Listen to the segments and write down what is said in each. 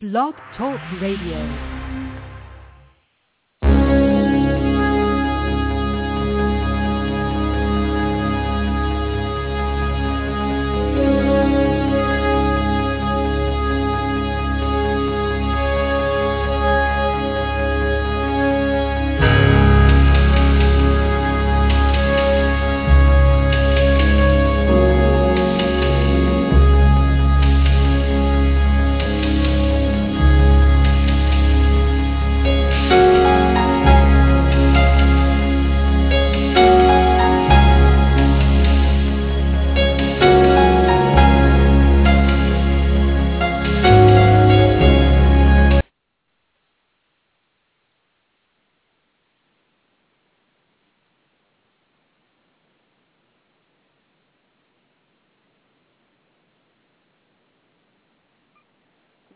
Blog Talk Radio.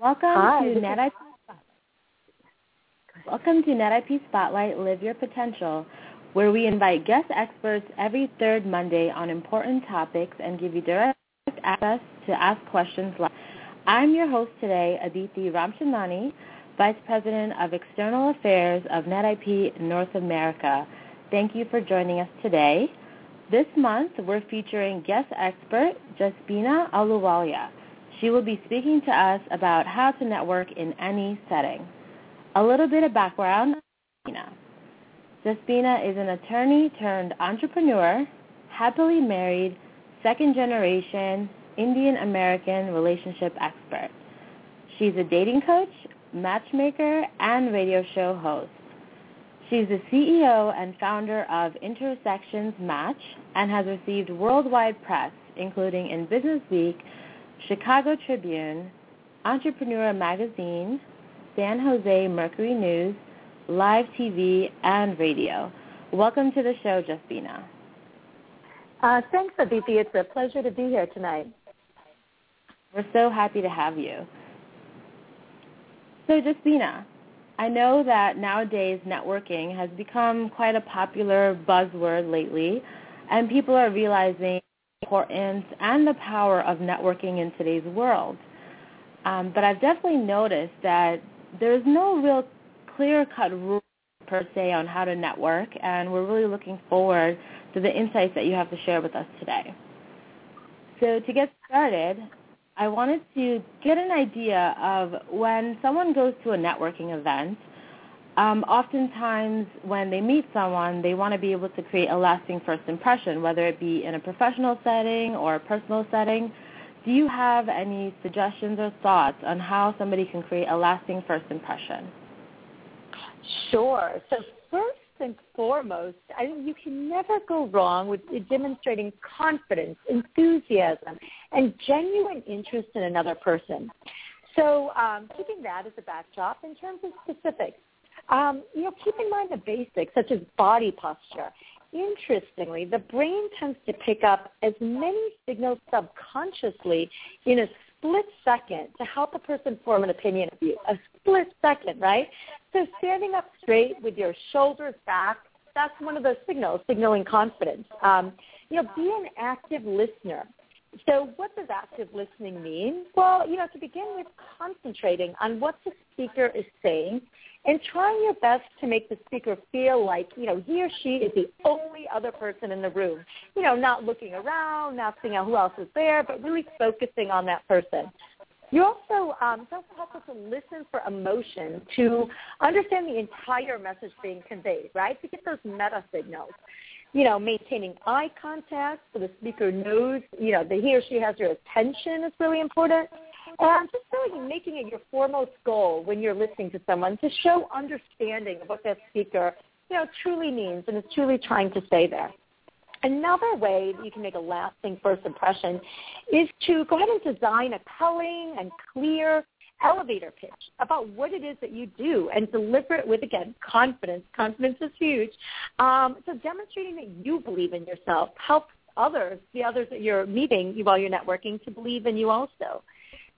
Welcome Hi, to NetIP Welcome to NetIP Spotlight Live Your Potential, where we invite guest experts every third Monday on important topics and give you direct access to ask questions live. I'm your host today, Aditi Ramchandani, Vice President of External Affairs of NetIP North America. Thank you for joining us today. This month, we're featuring guest expert Jasbina Ahluwalia. She will be speaking to us about how to network in any setting. A little bit of background. Jasbina is an attorney turned entrepreneur, happily married, second generation Indian American relationship expert. She's a dating coach, matchmaker, and radio show host. She's the CEO and founder of Intersections Match and has received worldwide press, including in Business Week, Chicago Tribune, Entrepreneur Magazine, San Jose Mercury News, live TV, and radio. Welcome to the show, Jasbina. Uh, thanks, Aditi. It's a pleasure to be here tonight. We're so happy to have you. So, Jasbina, I know that nowadays networking has become quite a popular buzzword lately, and people are realizing importance and the power of networking in today's world. Um, but I've definitely noticed that there's no real clear-cut rule per se on how to network, and we're really looking forward to the insights that you have to share with us today. So to get started, I wanted to get an idea of when someone goes to a networking event, um, oftentimes when they meet someone, they want to be able to create a lasting first impression, whether it be in a professional setting or a personal setting. Do you have any suggestions or thoughts on how somebody can create a lasting first impression? Sure. So first and foremost, I think you can never go wrong with demonstrating confidence, enthusiasm, and genuine interest in another person. So um, keeping that as a backdrop in terms of specifics, um, you know, keep in mind the basics such as body posture. Interestingly, the brain tends to pick up as many signals subconsciously in a split second to help a person form an opinion of you. A split second, right? So standing up straight with your shoulders back, that's one of those signals, signaling confidence. Um, you know, be an active listener. So what does active listening mean? Well, you know, to begin with concentrating on what the speaker is saying and trying your best to make the speaker feel like, you know, he or she is the only other person in the room. You know, not looking around, not seeing out who else is there, but really focusing on that person. You also, um, it also helps us to listen for emotion, to understand the entire message being conveyed, right? To get those meta signals. You know, maintaining eye contact so the speaker knows, you know, that he or she has your attention is really important. And just really making it your foremost goal when you're listening to someone to show understanding of what that speaker, you know, truly means and is truly trying to say there. Another way that you can make a lasting first impression is to go ahead and design a compelling and clear elevator pitch about what it is that you do and deliver it with, again, confidence. Confidence is huge. Um, so demonstrating that you believe in yourself helps others, the others that you're meeting while you're networking, to believe in you also.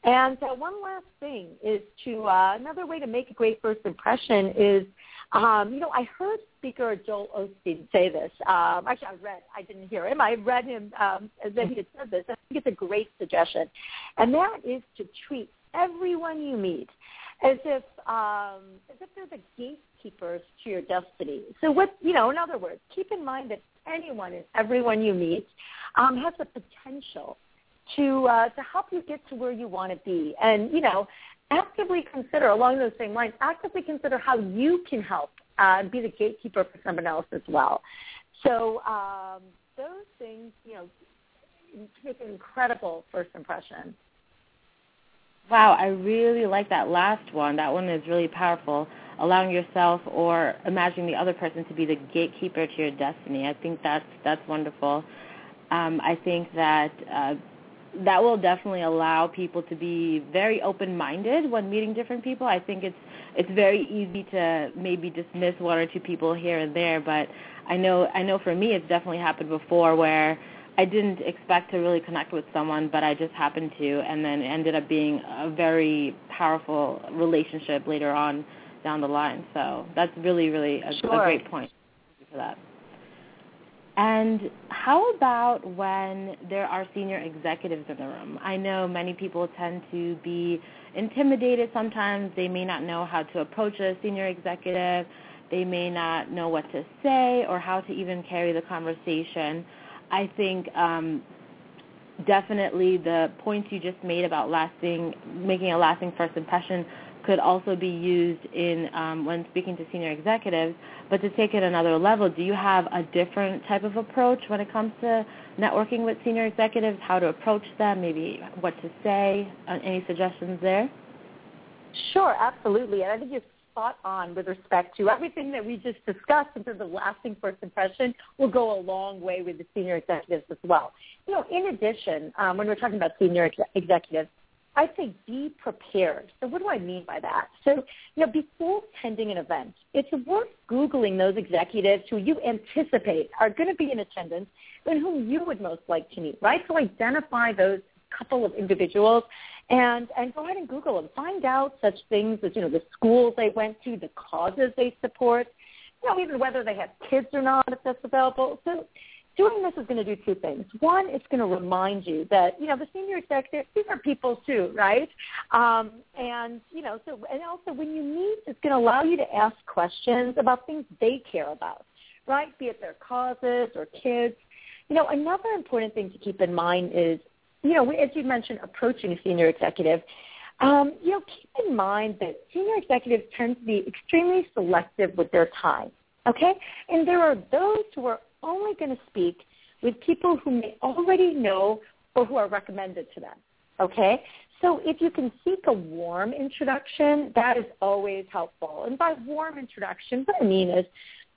And uh, one last thing is to uh, another way to make a great first impression is, um, you know, I heard speaker Joel Osteen say this. Um, actually, I read, I didn't hear him. I read him um, as if he had said this. I think it's a great suggestion, and that is to treat everyone you meet as if um, as if they're the gatekeepers to your destiny. So what you know, in other words, keep in mind that anyone and everyone you meet um, has the potential to uh, to help you get to where you want to be, and you know, actively consider along those same lines. Actively consider how you can help uh, be the gatekeeper for someone else as well. So um, those things, you know, make an incredible first impression. Wow, I really like that last one. That one is really powerful. Allowing yourself or imagining the other person to be the gatekeeper to your destiny. I think that's that's wonderful. Um, I think that uh, that will definitely allow people to be very open-minded when meeting different people. I think it's it's very easy to maybe dismiss one or two people here and there, but I know I know for me it's definitely happened before where I didn't expect to really connect with someone, but I just happened to, and then it ended up being a very powerful relationship later on down the line. So that's really, really a, sure. a great point. For that. And how about when there are senior executives in the room? I know many people tend to be intimidated sometimes. They may not know how to approach a senior executive. They may not know what to say or how to even carry the conversation. I think um, definitely the points you just made about lasting, making a lasting first impression could also be used in um, when speaking to senior executives. But to take it another level, do you have a different type of approach when it comes to networking with senior executives? How to approach them? Maybe what to say? Uh, any suggestions there? Sure, absolutely. And I think you're spot on with respect to everything that we just discussed in terms of lasting first impression will go a long way with the senior executives as well. You know, in addition, um, when we're talking about senior ex- executives, I say be prepared. So what do I mean by that? So, you know, before attending an event, it's worth Googling those executives who you anticipate are going to be in attendance and whom you would most like to meet, right? So identify those couple of individuals and, and go ahead and Google them. Find out such things as, you know, the schools they went to, the causes they support, you know, even whether they have kids or not, if that's available. So doing this is going to do two things. One, it's going to remind you that you know the senior executives these are people too, right? Um, and you know, so and also when you meet, it's going to allow you to ask questions about things they care about, right? Be it their causes or kids. You know, another important thing to keep in mind is, you know, as you mentioned, approaching a senior executive. Um, you know, keep in mind that senior executives tend to be extremely selective with their time. Okay, and there are those who are only going to speak with people whom they already know or who are recommended to them. Okay? So if you can seek a warm introduction, that is always helpful. And by warm introduction, what I mean is,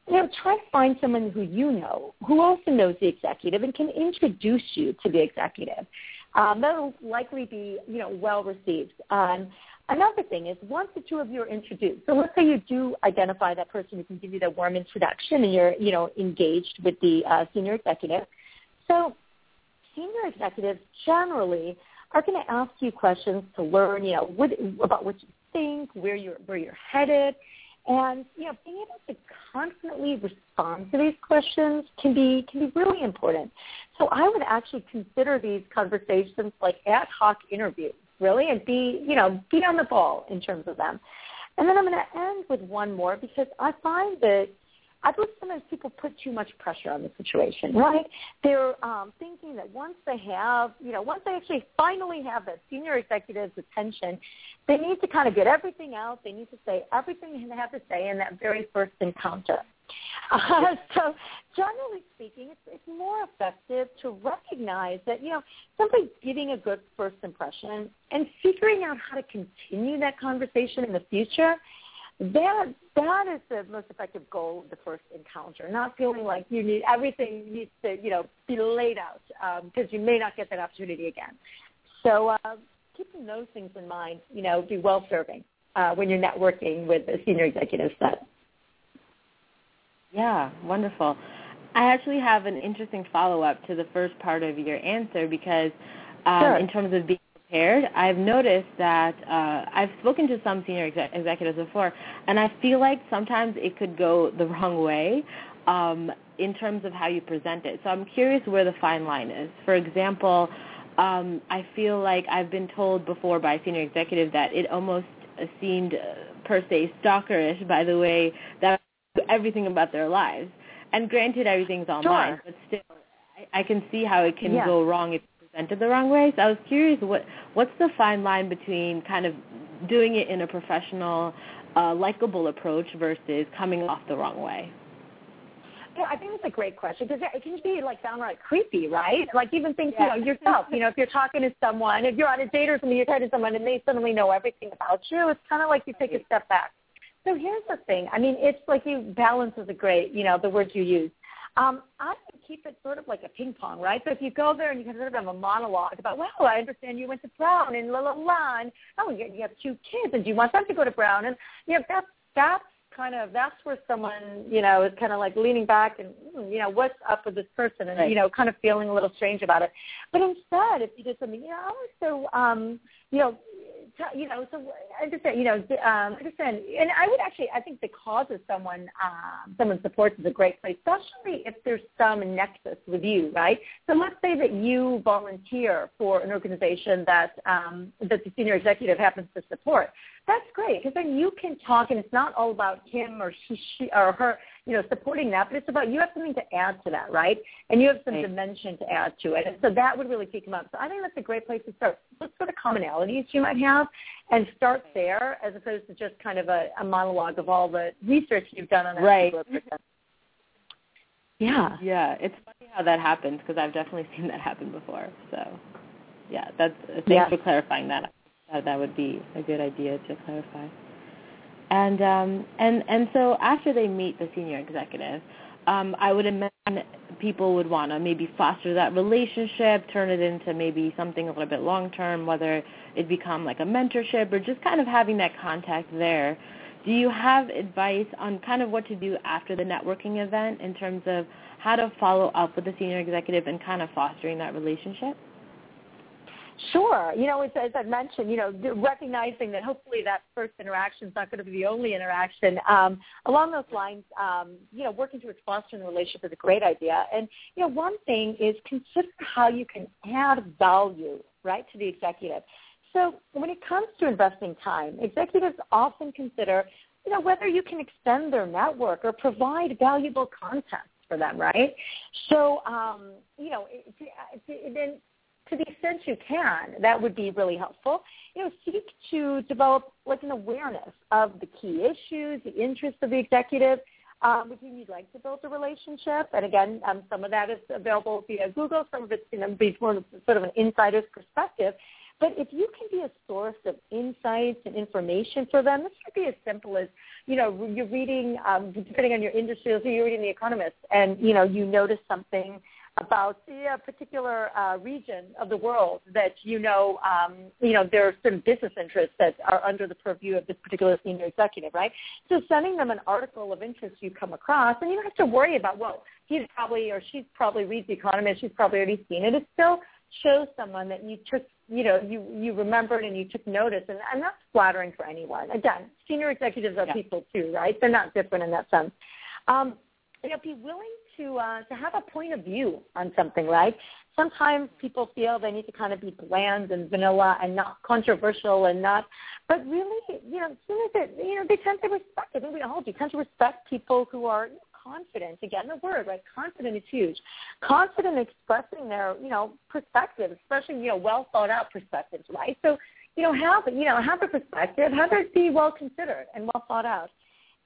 you know, try to find someone who you know, who also knows the executive and can introduce you to the executive. Um, that will likely be, you know, well received. Um, Another thing is once the two of you are introduced, so let's say you do identify that person who can give you that warm introduction and you're, you know, engaged with the uh, senior executive. So senior executives generally are going to ask you questions to learn, you know, what, about what you think, where you're, where you're headed. And, you know, being able to constantly respond to these questions can be, can be really important. So I would actually consider these conversations like ad hoc interviews really, and be, you know, be on the ball in terms of them. And then I'm going to end with one more because I find that I believe sometimes people put too much pressure on the situation, right? They're um, thinking that once they have, you know, once they actually finally have that senior executive's attention, they need to kind of get everything out. They need to say everything they have to say in that very first encounter. Uh, so generally speaking, it's, it's more effective to recognize that, you know, simply giving a good first impression and figuring out how to continue that conversation in the future, that, that is the most effective goal of the first encounter, not feeling like you need everything needs to, you know, be laid out because um, you may not get that opportunity again. So uh, keeping those things in mind, you know, be well-serving uh, when you're networking with a senior executive set. Yeah, wonderful. I actually have an interesting follow-up to the first part of your answer because um, sure. in terms of being prepared, I've noticed that uh, I've spoken to some senior exec- executives before, and I feel like sometimes it could go the wrong way um, in terms of how you present it. So I'm curious where the fine line is. For example, um, I feel like I've been told before by a senior executive that it almost seemed uh, per se stalkerish by the way that everything about their lives. And granted, everything's online, sure. but still, I, I can see how it can yeah. go wrong if presented the wrong way. So I was curious, what what's the fine line between kind of doing it in a professional, uh, likable approach versus coming off the wrong way? Yeah, I think it's a great question because it can be like downright creepy, right? Like even think, yeah. you know, yourself. You know, if you're talking to someone, if you're on a date or something, you're talking to someone and they suddenly know everything about you. It's kind of like you take a step back. So here's the thing. I mean, it's like you balance is a great, you know, the words you use. Um, I keep it sort of like a ping pong, right? So if you go there and you can sort of have a monologue about, well, I understand you went to Brown and la la la, and oh, you, you have two kids, and do you want them to go to Brown? And you know, that's that's kind of that's where someone you know is kind of like leaning back and hmm, you know what's up with this person and right. you know kind of feeling a little strange about it. But instead, if you did something, you know, i was so um, you know you know, so I understand, you know, um, understand, and I would actually, I think the cause of someone, um, someone supports is a great place, especially if there's some nexus with you, right? So let's say that you volunteer for an organization that um, that the senior executive happens to support. That's great because then you can talk, and it's not all about him or she, she or her you know, supporting that, but it's about you have something to add to that, right? And you have some right. dimension to add to it. And so that would really pick them up. So I think that's a great place to start. What sort of commonalities you might have and start there as opposed to just kind of a, a monologue of all the research you've done on that right. Yeah. Yeah, it's funny how that happens because I've definitely seen that happen before. So, yeah, that's thanks yes. for clarifying that. That would be a good idea to clarify. And um, and and so after they meet the senior executive, um, I would imagine people would want to maybe foster that relationship, turn it into maybe something a little bit long term, whether it become like a mentorship or just kind of having that contact there. Do you have advice on kind of what to do after the networking event in terms of how to follow up with the senior executive and kind of fostering that relationship? Sure. You know, as, I mentioned, you know, recognizing that hopefully that first interaction is not going to be the only interaction. Um, along those lines, um, you know, working towards fostering the relationship is a great idea. And, you know, one thing is consider how you can add value, right, to the executive. So when it comes to investing time, executives often consider, you know, whether you can extend their network or provide valuable content for them, right? So, um, you know, then to the extent you can, that would be really helpful. You know, seek to develop like an awareness of the key issues, the interests of the executive um, with whom you'd like to build a relationship. And again, um, some of that is available via Google. Some of it's you know, more sort of an insider's perspective. But if you can be a source of insights and information for them, this could be as simple as, you know, you're reading, um, depending on your industry, so you're reading The Economist, and, you know, you notice something about uh, particular uh, region of the world that you know, um, you know, there are certain business interests that are under the purview of this particular senior executive, right? So sending them an article of interest you come across, and you don't have to worry about, well, he's probably or she's probably reads The Economist, she's probably already seen it. It still shows someone that you took, you know, you you remembered and you took notice, and, and that's flattering for anyone. Again, senior executives are yeah. people too, right? They're not different in that sense. Um, you know, be willing to uh, to have a point of view on something, right? Sometimes people feel they need to kind of be bland and vanilla and not controversial and not, but really, you know, as soon as it, you know, they tend to respect. I think we all do tend to respect people who are confident. Again, the word, right? Confident is huge. Confident expressing their, you know, perspective, especially you know, well thought out perspectives, right? So, you know, have you know, have a perspective, have it be well considered and well thought out.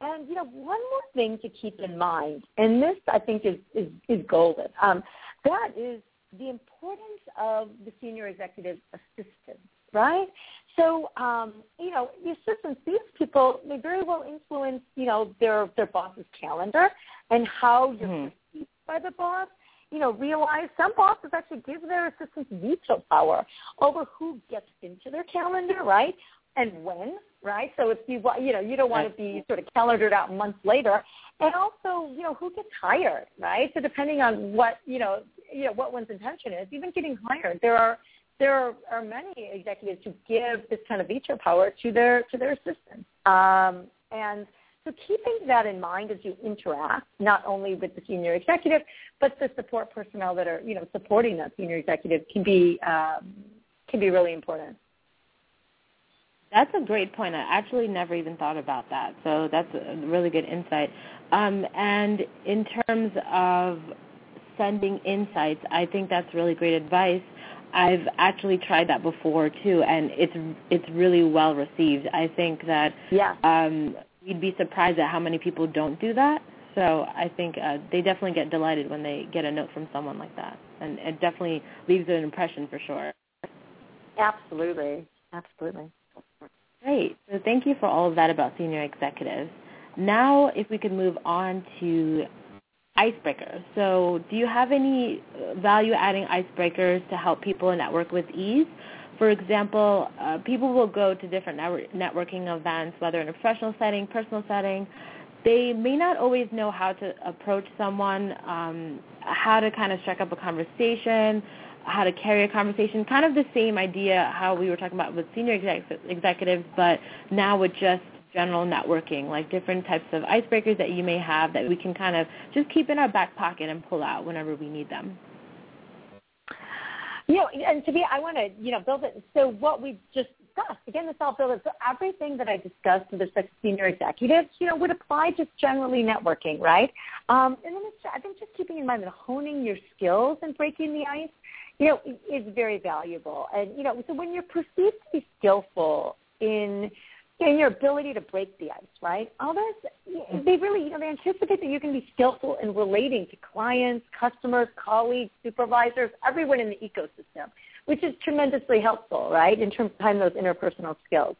And you know, one more thing to keep in mind, and this I think is is, is golden. Um, that is the importance of the senior executive assistants, right? So, um, you know, the assistants, these people may very well influence, you know, their their boss's calendar and how you're mm-hmm. perceived by the boss. You know, realize some bosses actually give their assistants veto power over who gets into their calendar, right? And when, right? So if you you know you don't want to be sort of calendared out months later, and also you know who gets hired, right? So depending on what you know you know what one's intention is, even getting hired, there are there are, are many executives who give this kind of veto power to their to their assistants, um, and so keeping that in mind as you interact, not only with the senior executive, but the support personnel that are, you know, supporting that senior executive can be um, can be really important. That's a great point. I actually never even thought about that. So that's a really good insight. Um, and in terms of sending insights, I think that's really great advice. I've actually tried that before too, and it's it's really well received. I think that yeah. um, we'd be surprised at how many people don't do that. So I think uh, they definitely get delighted when they get a note from someone like that, and it definitely leaves an impression for sure. Absolutely, absolutely. Great. So thank you for all of that about senior executives. Now, if we could move on to icebreakers. So do you have any value-adding icebreakers to help people network with ease? For example, uh, people will go to different networking events, whether in a professional setting, personal setting. They may not always know how to approach someone, um, how to kind of strike up a conversation, how to carry a conversation, kind of the same idea how we were talking about with senior exec- executives, but now with just general networking, like different types of icebreakers that you may have that we can kind of just keep in our back pocket and pull out whenever we need them. You know, and to be, I want to, you know, build it. So what we just discussed, again, this all built. So everything that I discussed with respect to senior executives, you know, would apply just generally networking, right? Um, and then it's, I think just keeping in mind that honing your skills and breaking the ice you know, is very valuable. And, you know, so when you're perceived to be skillful in in your ability to break the ice, right? Others, they really, you know, they anticipate that you can be skillful in relating to clients, customers, colleagues, supervisors, everyone in the ecosystem, which is tremendously helpful, right, in terms of having those interpersonal skills.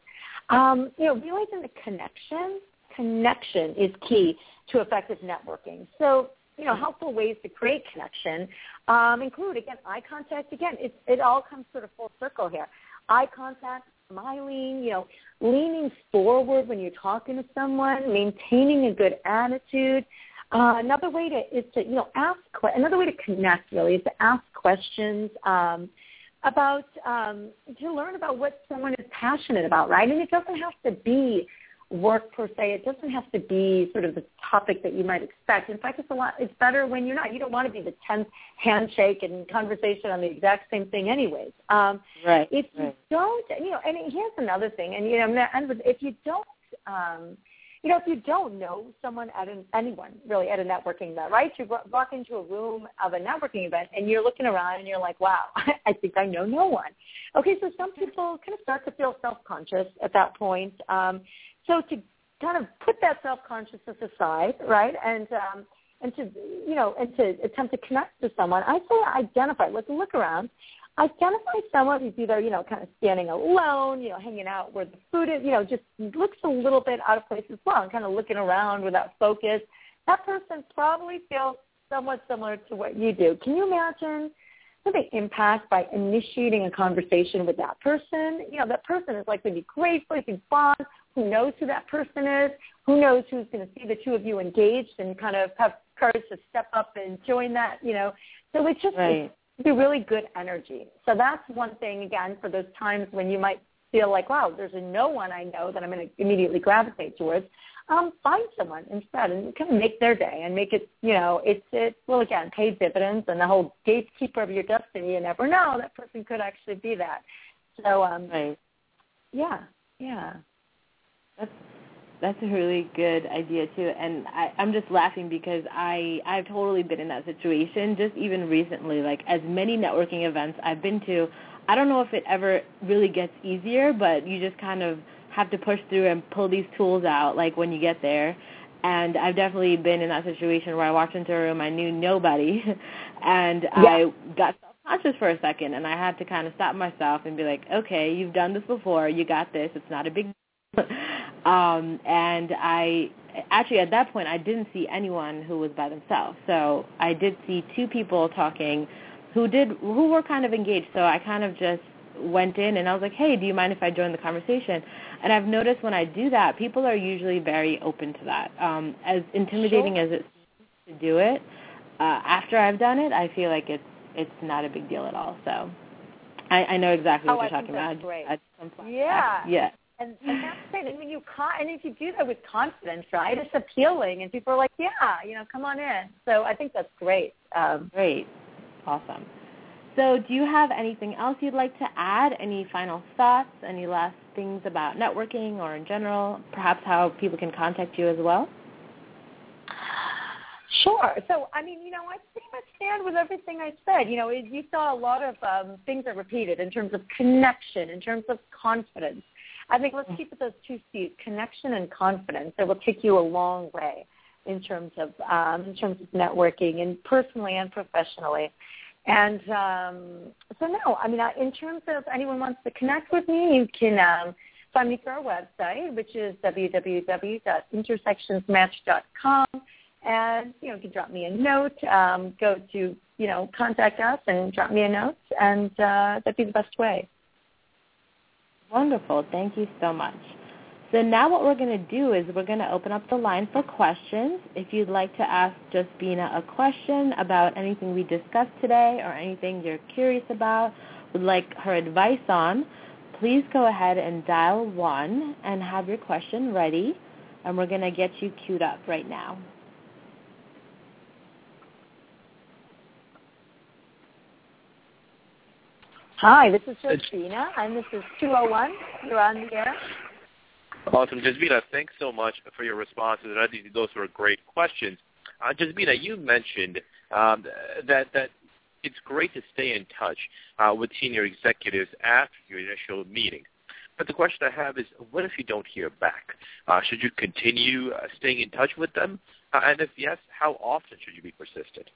Um, you know, realizing the connection, connection is key to effective networking. So you know, helpful ways to create connection um, include, again, eye contact. Again, it, it all comes sort of full circle here. Eye contact, smiling, you know, leaning forward when you're talking to someone, maintaining a good attitude. Uh, another way to is to you know ask another way to connect really is to ask questions um, about um, to learn about what someone is passionate about, right? And it doesn't have to be work per se. It doesn't have to be sort of the topic that you might expect. In fact, it's a lot. It's better when you're not. You don't want to be the tenth handshake and conversation on the exact same thing, anyways. Um, right. If right. you don't, you know, and here's another thing, and you know, and if you don't. Um, you know, if you don't know someone at an, anyone really at a networking event, right? You walk into a room of a networking event and you're looking around and you're like, wow, I think I know no one. Okay, so some people kind of start to feel self-conscious at that point. Um, so to kind of put that self-consciousness aside, right, and um, and to you know and to attempt to connect to someone, I say identify. Let's look around. Identify someone who's either you know kind of standing alone, you know, hanging out where the food is, you know, just looks a little bit out of place as well, and kind of looking around without focus. That person probably feels somewhat similar to what you do. Can you imagine the impact by initiating a conversation with that person? You know, that person is likely to be grateful, you can bond, who knows who that person is, who knows who's going to see the two of you engaged and kind of have courage to step up and join that, you know. So it's just right. it's be really good energy. So that's one thing again for those times when you might feel like, wow, there's a no one I know that I'm going to immediately gravitate towards. Um, find someone instead and kind of make their day and make it, you know, it's it well again, pay dividends and the whole gatekeeper of your destiny. You never know that person could actually be that. So um, right. yeah, yeah. That's that's a really good idea too, and I, I'm just laughing because I I've totally been in that situation. Just even recently, like as many networking events I've been to, I don't know if it ever really gets easier, but you just kind of have to push through and pull these tools out, like when you get there. And I've definitely been in that situation where I walked into a room, I knew nobody, and yeah. I got self-conscious for a second, and I had to kind of stop myself and be like, okay, you've done this before, you got this, it's not a big um, and I actually at that point I didn't see anyone who was by themselves. So I did see two people talking who did who were kind of engaged. So I kind of just went in and I was like, "Hey, do you mind if I join the conversation?" And I've noticed when I do that, people are usually very open to that. Um, as intimidating sure. as it seems to do it, uh, after I've done it, I feel like it's it's not a big deal at all. So I, I know exactly oh, what you're I talking about. Great. Point. Yeah. Yeah and, and that's great. And when you con- and if you do that with confidence, right, it's appealing, and people are like, yeah, you know, come on in. So I think that's great. Um, great, awesome. So, do you have anything else you'd like to add? Any final thoughts? Any last things about networking or in general? Perhaps how people can contact you as well? Sure. So, I mean, you know, I pretty much stand with everything I said. You know, you saw a lot of um, things that repeated in terms of connection, in terms of confidence. I think let's keep it those two C's, connection and confidence. It will take you a long way in terms of um, in terms of networking and personally and professionally. And um, so, no, I mean, in terms of anyone wants to connect with me, you can um, find me through our website, which is www.intersectionsmatch.com and you know you can drop me a note um, go to you know contact us and drop me a note and uh, that'd be the best way. Wonderful. Thank you so much so now what we're going to do is we're going to open up the line for questions if you'd like to ask Jasbina a question about anything we discussed today or anything you're curious about would like her advice on please go ahead and dial 1 and have your question ready and we're going to get you queued up right now Hi, this is Jasbina, and this is 201. You're on the air. Awesome. Jasbina, thanks so much for your responses, I think those were great questions. Uh, Jasbina, you mentioned um, that, that it's great to stay in touch uh, with senior executives after your initial meeting. But the question I have is, what if you don't hear back? Uh, should you continue uh, staying in touch with them? Uh, and if yes, how often should you be persistent?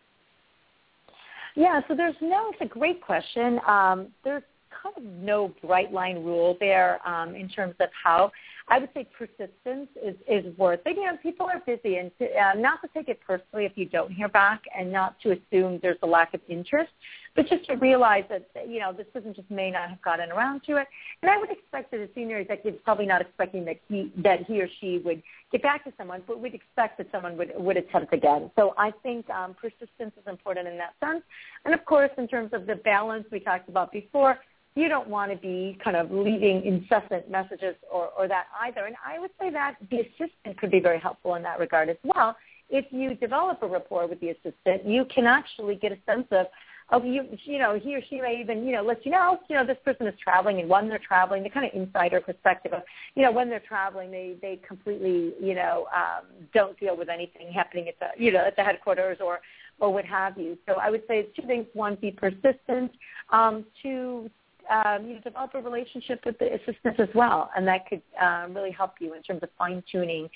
Yeah, so there's no, it's a great question. Um, there's kind of no bright line rule there um, in terms of how I would say persistence is, is worth it. You know, people are busy, and to, uh, not to take it personally if you don't hear back, and not to assume there's a lack of interest, but just to realize that you know this person just may not have gotten around to it. And I would expect that a senior executive is probably not expecting that he that he or she would get back to someone, but we'd expect that someone would would attempt again. So I think um, persistence is important in that sense, and of course, in terms of the balance we talked about before you don't want to be kind of leaving incessant messages or, or that either. And I would say that the assistant could be very helpful in that regard as well. If you develop a rapport with the assistant, you can actually get a sense of, of you, you know, he or she may even, you know, let you know, you know, this person is traveling and when they're traveling, the kind of insider perspective of, you know, when they're traveling, they, they completely, you know, um, don't deal with anything happening at the, you know, at the headquarters or, or what have you. So I would say two things. One, be persistent. Um, two, um, you know, develop a relationship with the assistants as well, and that could um, really help you in terms of fine tuning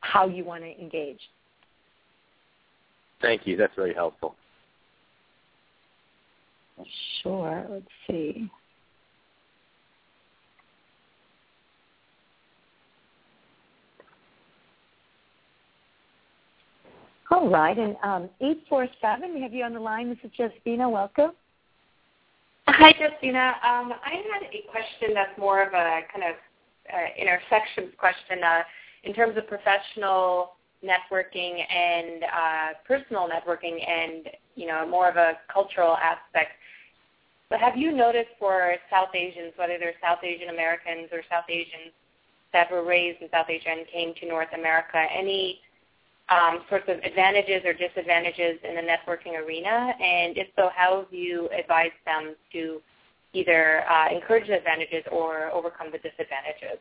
how you want to engage. Thank you. That's very helpful. Sure. Let's see. All right, and um, 847, we have you on the line. This is Jasbina. Welcome. Hi, Jasbina. Um, I had a question that's more of a kind of uh, intersections question uh, in terms of professional networking and uh, personal networking and, you know, more of a cultural aspect. But have you noticed for South Asians, whether they're South Asian Americans or South Asians that were raised in South Asia and came to North America, any um, sorts of advantages or disadvantages in the networking arena? And if so, how have you advised them to either uh, encourage the advantages or overcome the disadvantages?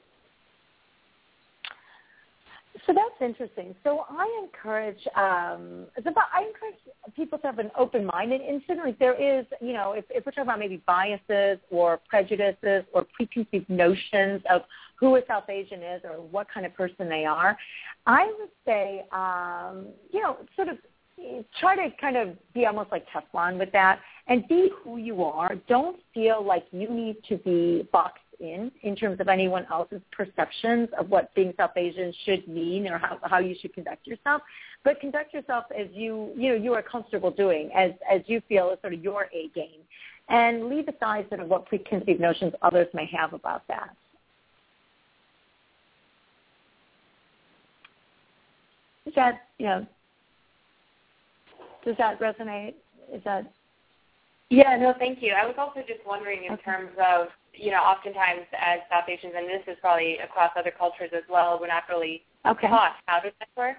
So that's interesting. So I encourage, um, about, I encourage people to have an open mind, and, certainly there is, you know, if, if we're talking about maybe biases or prejudices or preconceived notions of who a South Asian is or what kind of person they are, I would say, um, you know, sort of try to kind of be almost like Teflon with that and be who you are. Don't feel like you need to be boxed in in terms of anyone else's perceptions of what being South Asian should mean or how, how you should conduct yourself. But conduct yourself as you you know you are comfortable doing, as as you feel is sort of your A game, and leave aside sort of what preconceived notions others may have about that. Is that you know? Does that resonate? Is that Yeah, no, thank you. I was also just wondering in okay. terms of, you know, oftentimes as South Asians, and this is probably across other cultures as well, we're not really okay. taught how to network.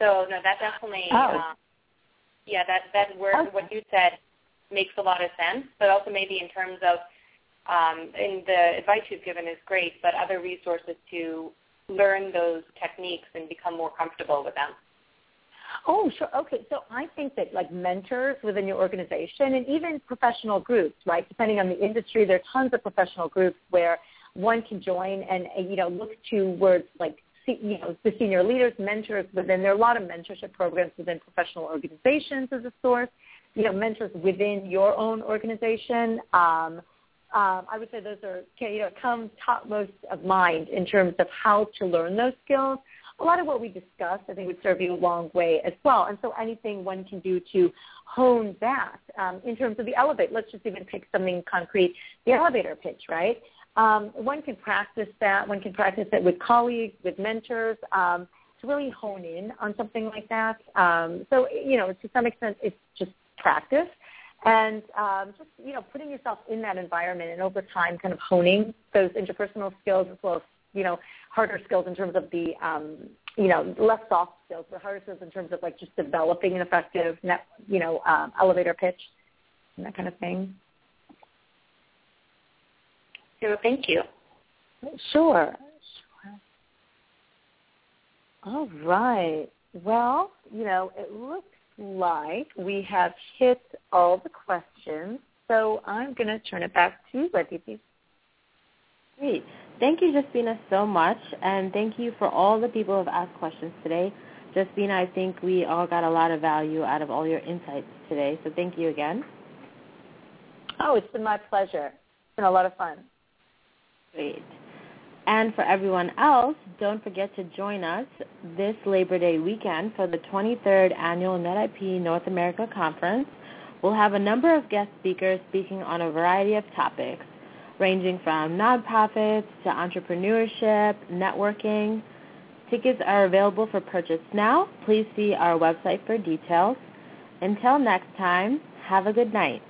So no, that definitely, oh. um, yeah, that that word, okay. what you said makes a lot of sense. But also maybe in terms of, um, and the advice you've given is great, but other resources to learn those techniques and become more comfortable with them. Oh, sure. Okay. So I think that like mentors within your organization and even professional groups, right? Depending on the industry, there are tons of professional groups where one can join and, you know, look to words like, you know, the senior leaders, mentors within, there are a lot of mentorship programs within professional organizations as a source, you know, mentors within your own organization. Um, um, I would say those are, you know, come topmost of mind in terms of how to learn those skills a lot of what we discussed, I think, would serve you a long way as well. And so anything one can do to hone that um, in terms of the elevator, let's just even pick something concrete, the elevator pitch, right? Um, one can practice that. One can practice it with colleagues, with mentors, um, to really hone in on something like that. Um, so, you know, to some extent, it's just practice and um, just you know putting yourself in that environment and over time kind of honing those interpersonal skills as well as you know, harder skills in terms of the, um, you know, less soft skills, but harder skills in terms of like just developing an effective, net, you know, um, elevator pitch and that kind of thing. So thank you. Sure. Sure. All right. Well, you know, it looks like we have hit all the questions. So I'm going to turn it back to you, Aditi. Great. Thank you, Jasbina, so much, and thank you for all the people who have asked questions today. Jasbina, I think we all got a lot of value out of all your insights today, so thank you again. Oh, it's been my pleasure. It's been a lot of fun. Great. And for everyone else, don't forget to join us this Labor Day weekend for the 23rd Annual NetIP North America Conference. We'll have a number of guest speakers speaking on a variety of topics ranging from nonprofits to entrepreneurship, networking. Tickets are available for purchase now. Please see our website for details. Until next time, have a good night.